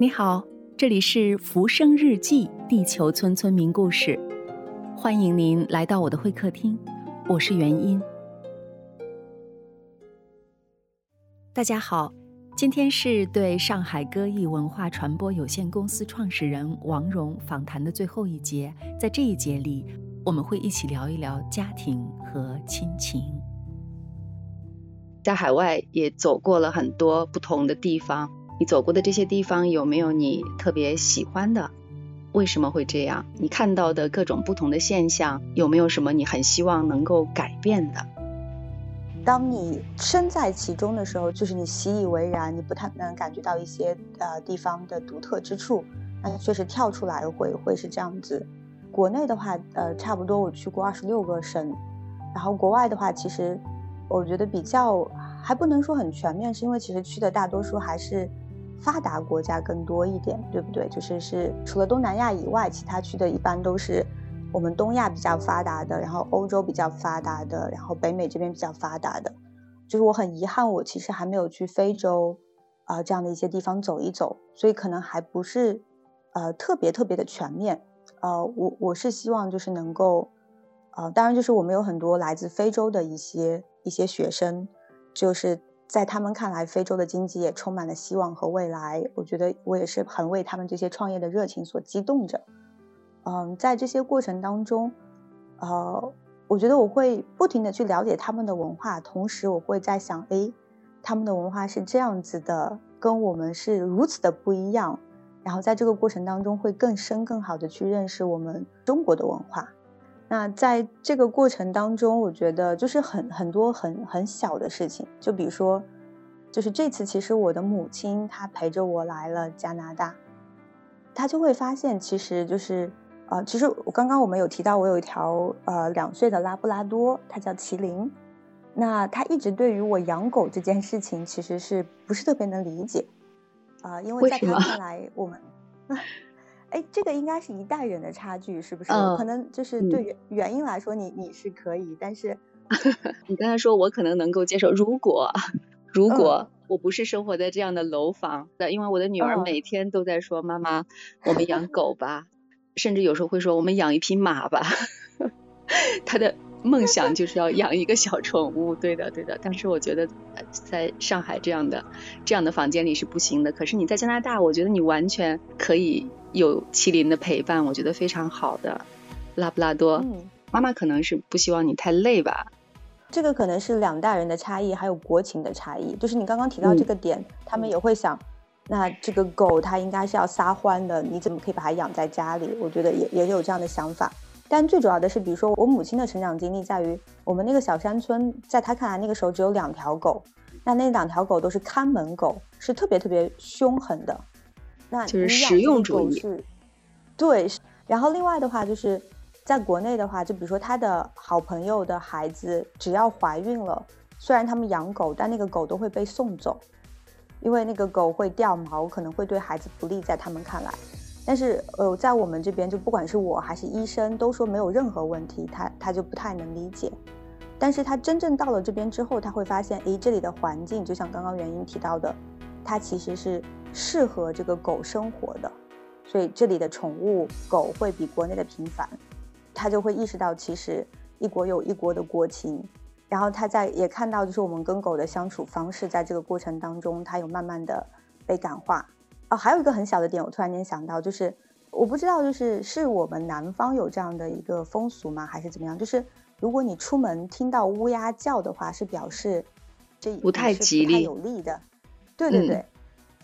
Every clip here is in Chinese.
你好，这里是《浮生日记》地球村村民故事，欢迎您来到我的会客厅，我是元音。大家好，今天是对上海歌艺文化传播有限公司创始人王蓉访谈的最后一节，在这一节里，我们会一起聊一聊家庭和亲情。在海外也走过了很多不同的地方。你走过的这些地方有没有你特别喜欢的？为什么会这样？你看到的各种不同的现象有没有什么你很希望能够改变的？当你身在其中的时候，就是你习以为然，你不太能感觉到一些呃地方的独特之处。那确实跳出来会会是这样子。国内的话，呃，差不多我去过二十六个省，然后国外的话，其实我觉得比较还不能说很全面，是因为其实去的大多数还是。发达国家更多一点，对不对？就是是除了东南亚以外，其他区的一般都是我们东亚比较发达的，然后欧洲比较发达的，然后北美这边比较发达的。就是我很遗憾，我其实还没有去非洲啊这样的一些地方走一走，所以可能还不是呃特别特别的全面。呃，我我是希望就是能够，呃，当然就是我们有很多来自非洲的一些一些学生，就是。在他们看来，非洲的经济也充满了希望和未来。我觉得我也是很为他们这些创业的热情所激动着。嗯，在这些过程当中，呃，我觉得我会不停的去了解他们的文化，同时我会在想，哎，他们的文化是这样子的，跟我们是如此的不一样。然后在这个过程当中，会更深、更好的去认识我们中国的文化。那在这个过程当中，我觉得就是很很多很很小的事情，就比如说，就是这次其实我的母亲她陪着我来了加拿大，她就会发现，其实就是呃，其实我刚刚我们有提到，我有一条呃两岁的拉布拉多，它叫麒麟，那他一直对于我养狗这件事情其实是不是特别能理解啊？因为在他看来，我们。哎，这个应该是一代人的差距，是不是？可能就是对原原因来说，你你是可以，但是 你刚才说我可能能够接受。如果 如果我不是生活在这样的楼房的，因为我的女儿每天都在说：“妈妈，我们养狗吧。”甚至有时候会说：“我们养一匹马吧。”她的。梦想就是要养一个小宠物，对的，对的。但是我觉得在上海这样的这样的房间里是不行的。可是你在加拿大，我觉得你完全可以有麒麟的陪伴，我觉得非常好的拉布拉多。妈妈可能是不希望你太累吧？这个可能是两代人的差异，还有国情的差异。就是你刚刚提到这个点，他们也会想，那这个狗它应该是要撒欢的，你怎么可以把它养在家里？我觉得也也有这样的想法。但最主要的是，比如说我母亲的成长经历在于，我们那个小山村，在她看来那个时候只有两条狗，那那两条狗都是看门狗，是特别特别凶狠的。那就是实用主义。对，然后另外的话就是，在国内的话，就比如说他的好朋友的孩子只要怀孕了，虽然他们养狗，但那个狗都会被送走，因为那个狗会掉毛，可能会对孩子不利，在他们看来。但是，呃，在我们这边，就不管是我还是医生，都说没有任何问题，他他就不太能理解。但是他真正到了这边之后，他会发现，诶，这里的环境就像刚刚原因提到的，它其实是适合这个狗生活的，所以这里的宠物狗会比国内的频繁，他就会意识到，其实一国有一国的国情，然后他在也看到，就是我们跟狗的相处方式，在这个过程当中，他有慢慢的被感化。哦，还有一个很小的点，我突然间想到，就是我不知道，就是是我们南方有这样的一个风俗吗，还是怎么样？就是如果你出门听到乌鸦叫的话，是表示这不太吉利、有利的。对对对。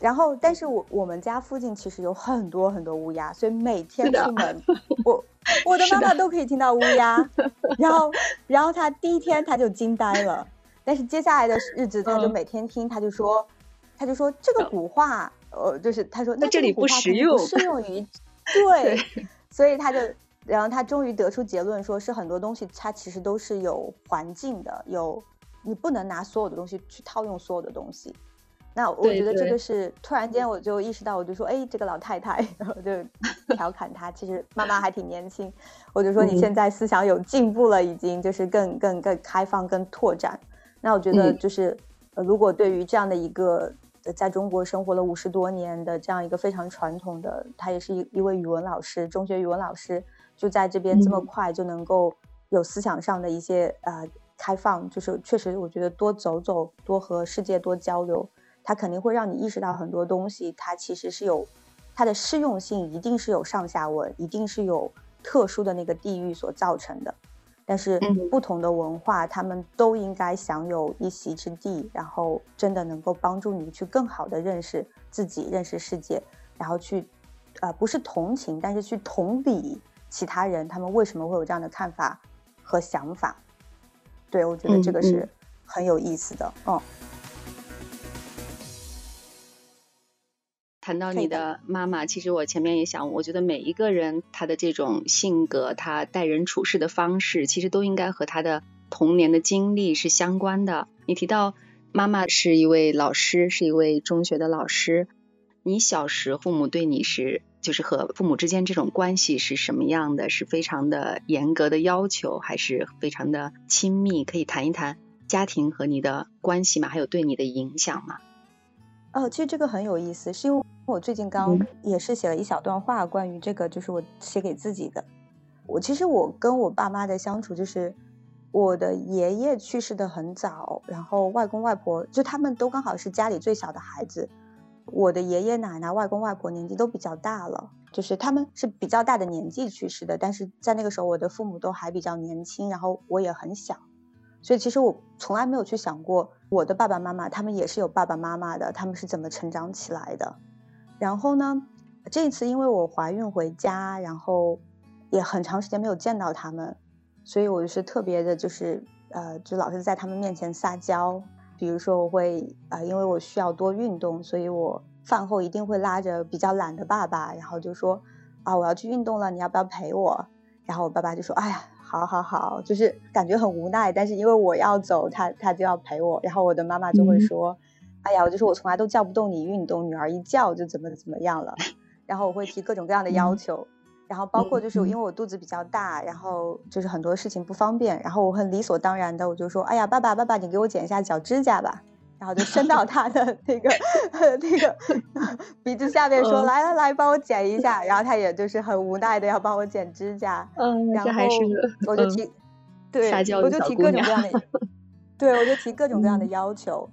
然后，但是我我们家附近其实有很多很多乌鸦，所以每天出门，我我的妈妈都可以听到乌鸦。然后，然后他第一天他就惊呆了，但是接下来的日子他就每天听，他就说，他就说这个古话。呃，就是他说，那这里不实用，适用于，对，所以他就，然后他终于得出结论，说是很多东西它其实都是有环境的，有你不能拿所有的东西去套用所有的东西。那我觉得这个是突然间我就意识到，我就说，哎，这个老太太，然后就调侃她，其实妈妈还挺年轻，我就说你现在思想有进步了，已经就是更更更开放、更拓展。那我觉得就是，呃，如果对于这样的一个。在中国生活了五十多年的这样一个非常传统的，她也是一一位语文老师，中学语文老师，就在这边这么快就能够有思想上的一些呃开放，就是确实我觉得多走走，多和世界多交流，它肯定会让你意识到很多东西，它其实是有它的适用性，一定是有上下文，一定是有特殊的那个地域所造成的。但是不同的文化，他们都应该享有一席之地，然后真的能够帮助你去更好的认识自己、认识世界，然后去，呃，不是同情，但是去同理其他人，他们为什么会有这样的看法和想法。对，我觉得这个是很有意思的，嗯。谈到你的妈妈，其实我前面也想，我觉得每一个人他的这种性格，他待人处事的方式，其实都应该和他的童年的经历是相关的。你提到妈妈是一位老师，是一位中学的老师，你小时父母对你是，就是和父母之间这种关系是什么样的？是非常的严格的要求，还是非常的亲密？可以谈一谈家庭和你的关系吗？还有对你的影响吗？哦，其实这个很有意思，是因为我最近刚也是写了一小段话，关于这个，就是我写给自己的。我其实我跟我爸妈的相处，就是我的爷爷去世的很早，然后外公外婆就他们都刚好是家里最小的孩子。我的爷爷奶奶、外公外婆年纪都比较大了，就是他们是比较大的年纪去世的，但是在那个时候，我的父母都还比较年轻，然后我也很小。所以其实我从来没有去想过，我的爸爸妈妈他们也是有爸爸妈妈的，他们是怎么成长起来的。然后呢，这次因为我怀孕回家，然后也很长时间没有见到他们，所以我就是特别的，就是呃，就老是在他们面前撒娇。比如说我会啊，因为我需要多运动，所以我饭后一定会拉着比较懒的爸爸，然后就说啊，我要去运动了，你要不要陪我？然后我爸爸就说，哎呀。好好好，就是感觉很无奈，但是因为我要走，他他就要陪我。然后我的妈妈就会说：“哎呀，我就说我从来都叫不动你运动，女儿一叫就怎么怎么样了。”然后我会提各种各样的要求，然后包括就是因为我肚子比较大，然后就是很多事情不方便，然后我很理所当然的我就说：“哎呀，爸爸爸爸，你给我剪一下脚指甲吧。”然后就伸到他的那个 那个鼻子下面说：“来来来，帮我剪一下。”然后他也就是很无奈的要帮我剪指甲。嗯，然后我就提，对，我就提各种各样的，对，我就提各种各样的要求。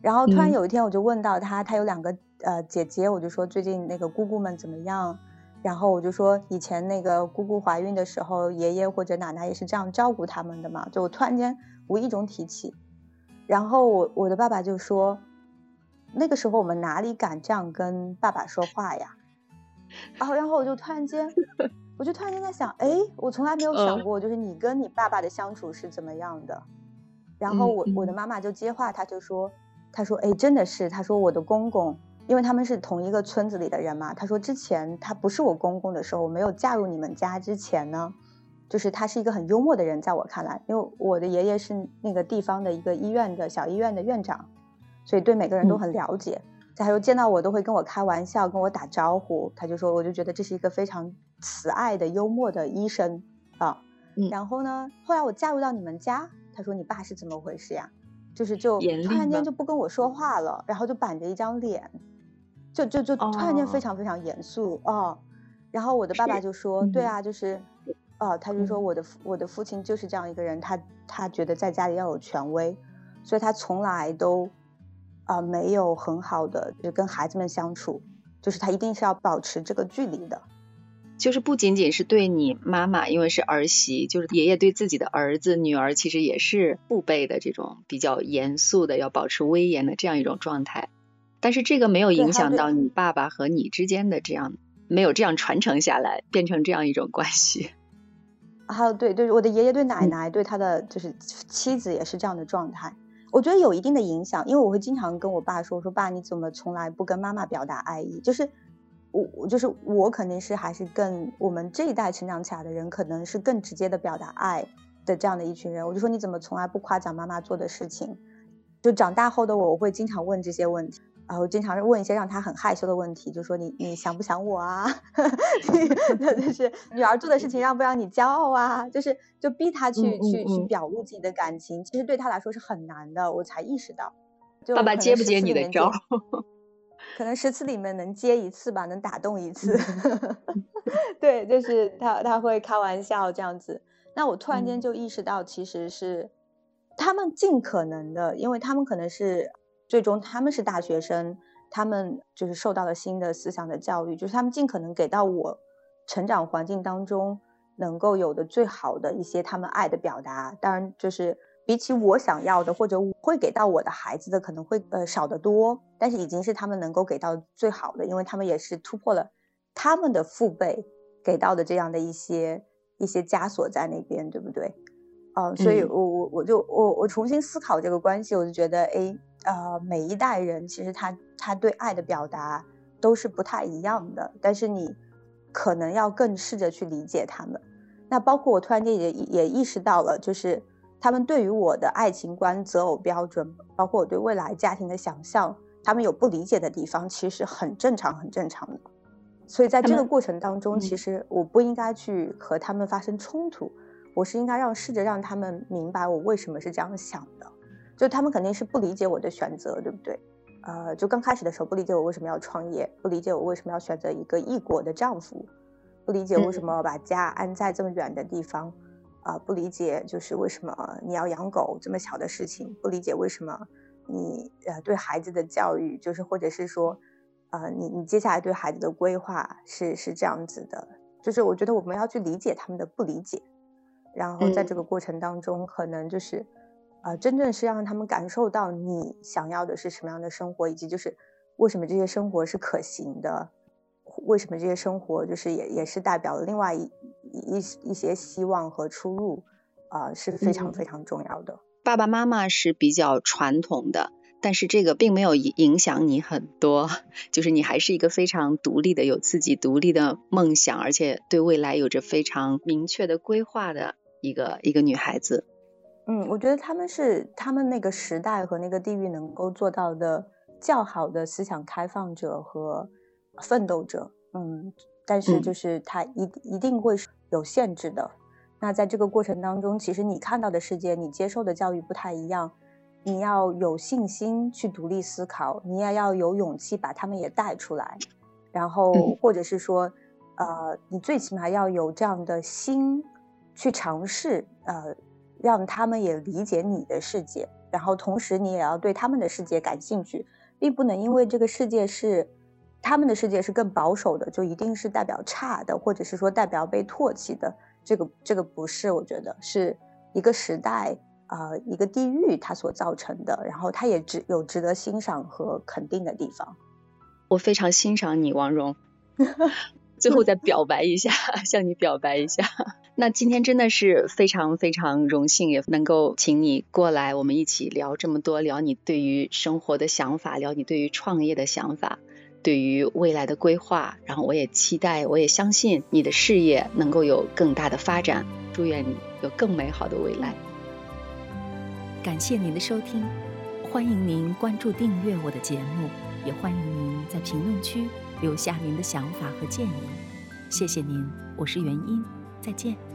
然后突然有一天，我就问到他，他有两个呃姐姐，我就说最近那个姑姑们怎么样？然后我就说以前那个姑姑怀孕的时候，爷爷或者奶奶也是这样照顾他们的嘛。就我突然间无意中提起。然后我我的爸爸就说，那个时候我们哪里敢这样跟爸爸说话呀？然后然后我就突然间，我就突然间在想，哎，我从来没有想过，就是你跟你爸爸的相处是怎么样的。然后我我的妈妈就接话，她就说，她说，哎，真的是，她说我的公公，因为他们是同一个村子里的人嘛，她说之前他不是我公公的时候，我没有嫁入你们家之前呢。就是他是一个很幽默的人，在我看来，因为我的爷爷是那个地方的一个医院的小医院的院长，所以对每个人都很了解。他说见到我都会跟我开玩笑，跟我打招呼。他就说，我就觉得这是一个非常慈爱的、幽默的医生啊。然后呢，后来我嫁入到你们家，他说你爸是怎么回事呀？就是就突然间就不跟我说话了，然后就板着一张脸，就就就突然间非常非常严肃哦。然后我的爸爸就说，对啊，就是。哦，他就说我的我的父亲就是这样一个人，他他觉得在家里要有权威，所以他从来都啊没有很好的就跟孩子们相处，就是他一定是要保持这个距离的。就是不仅仅是对你妈妈，因为是儿媳，就是爷爷对自己的儿子女儿，其实也是父辈的这种比较严肃的，要保持威严的这样一种状态。但是这个没有影响到你爸爸和你之间的这样，没有这样传承下来，变成这样一种关系。还有对对，我的爷爷对奶奶对他的就是妻子也是这样的状态，我觉得有一定的影响，因为我会经常跟我爸说我说爸你怎么从来不跟妈妈表达爱意？就是我就是我肯定是还是更我们这一代成长起来的人，可能是更直接的表达爱的这样的一群人。我就说你怎么从来不夸奖妈妈做的事情？就长大后的我，我会经常问这些问题。然后经常问一些让他很害羞的问题，就说你你想不想我啊？就是 女儿做的事情让不让你骄傲啊？就是就逼他去去去表露自己的感情，其实对他来说是很难的。我才意识到，就爸爸接不接你的招？可能十次里面能接一次吧，能打动一次。对，就是他他会开玩笑这样子。那我突然间就意识到，其实是他们尽可能的，因为他们可能是最终他们是大学生，他们就是受到了新的思想的教育，就是他们尽可能给到我成长环境当中能够有的最好的一些他们爱的表达。当然，就是比起我想要的或者会给到我的孩子的，可能会呃少得多。但是已经是他们能够给到最好的，因为他们也是突破了他们的父辈给到的这样的一些一些枷锁在那边，对不对？嗯，所以我我我就我我重新思考这个关系，我就觉得，哎，呃，每一代人其实他他对爱的表达都是不太一样的，但是你可能要更试着去理解他们。那包括我突然间也也意识到了，就是他们对于我的爱情观、择偶标准，包括我对未来家庭的想象。他们有不理解的地方，其实很正常，很正常的。所以在这个过程当中，其实我不应该去和他们发生冲突，我是应该让试着让他们明白我为什么是这样想的。就他们肯定是不理解我的选择，对不对？呃，就刚开始的时候不理解我为什么要创业，不理解我为什么要选择一个异国的丈夫，不理解为什么把家安在这么远的地方，啊，不理解就是为什么你要养狗这么小的事情，不理解为什么。你呃对孩子的教育，就是或者是说，呃你你接下来对孩子的规划是是这样子的，就是我觉得我们要去理解他们的不理解，然后在这个过程当中，可能就是，呃真正是让他们感受到你想要的是什么样的生活，以及就是为什么这些生活是可行的，为什么这些生活就是也也是代表了另外一一一些希望和出路，啊是非常非常重要的。爸爸妈妈是比较传统的，但是这个并没有影响你很多，就是你还是一个非常独立的、有自己独立的梦想，而且对未来有着非常明确的规划的一个一个女孩子。嗯，我觉得他们是他们那个时代和那个地域能够做到的较好的思想开放者和奋斗者。嗯，但是就是他一一定会是有限制的。那在这个过程当中，其实你看到的世界，你接受的教育不太一样，你要有信心去独立思考，你也要有勇气把他们也带出来，然后或者是说，呃，你最起码要有这样的心去尝试，呃，让他们也理解你的世界，然后同时你也要对他们的世界感兴趣，并不能因为这个世界是他们的世界是更保守的，就一定是代表差的，或者是说代表被唾弃的。这个这个不是，我觉得是一个时代啊，一个地域它所造成的，然后它也值有值得欣赏和肯定的地方。我非常欣赏你，王蓉。最后再表白一下，向你表白一下。那今天真的是非常非常荣幸，也能够请你过来，我们一起聊这么多，聊你对于生活的想法，聊你对于创业的想法。对于未来的规划，然后我也期待，我也相信你的事业能够有更大的发展。祝愿你有更美好的未来。感谢您的收听，欢迎您关注订阅我的节目，也欢迎您在评论区留下您的想法和建议。谢谢您，我是元英，再见。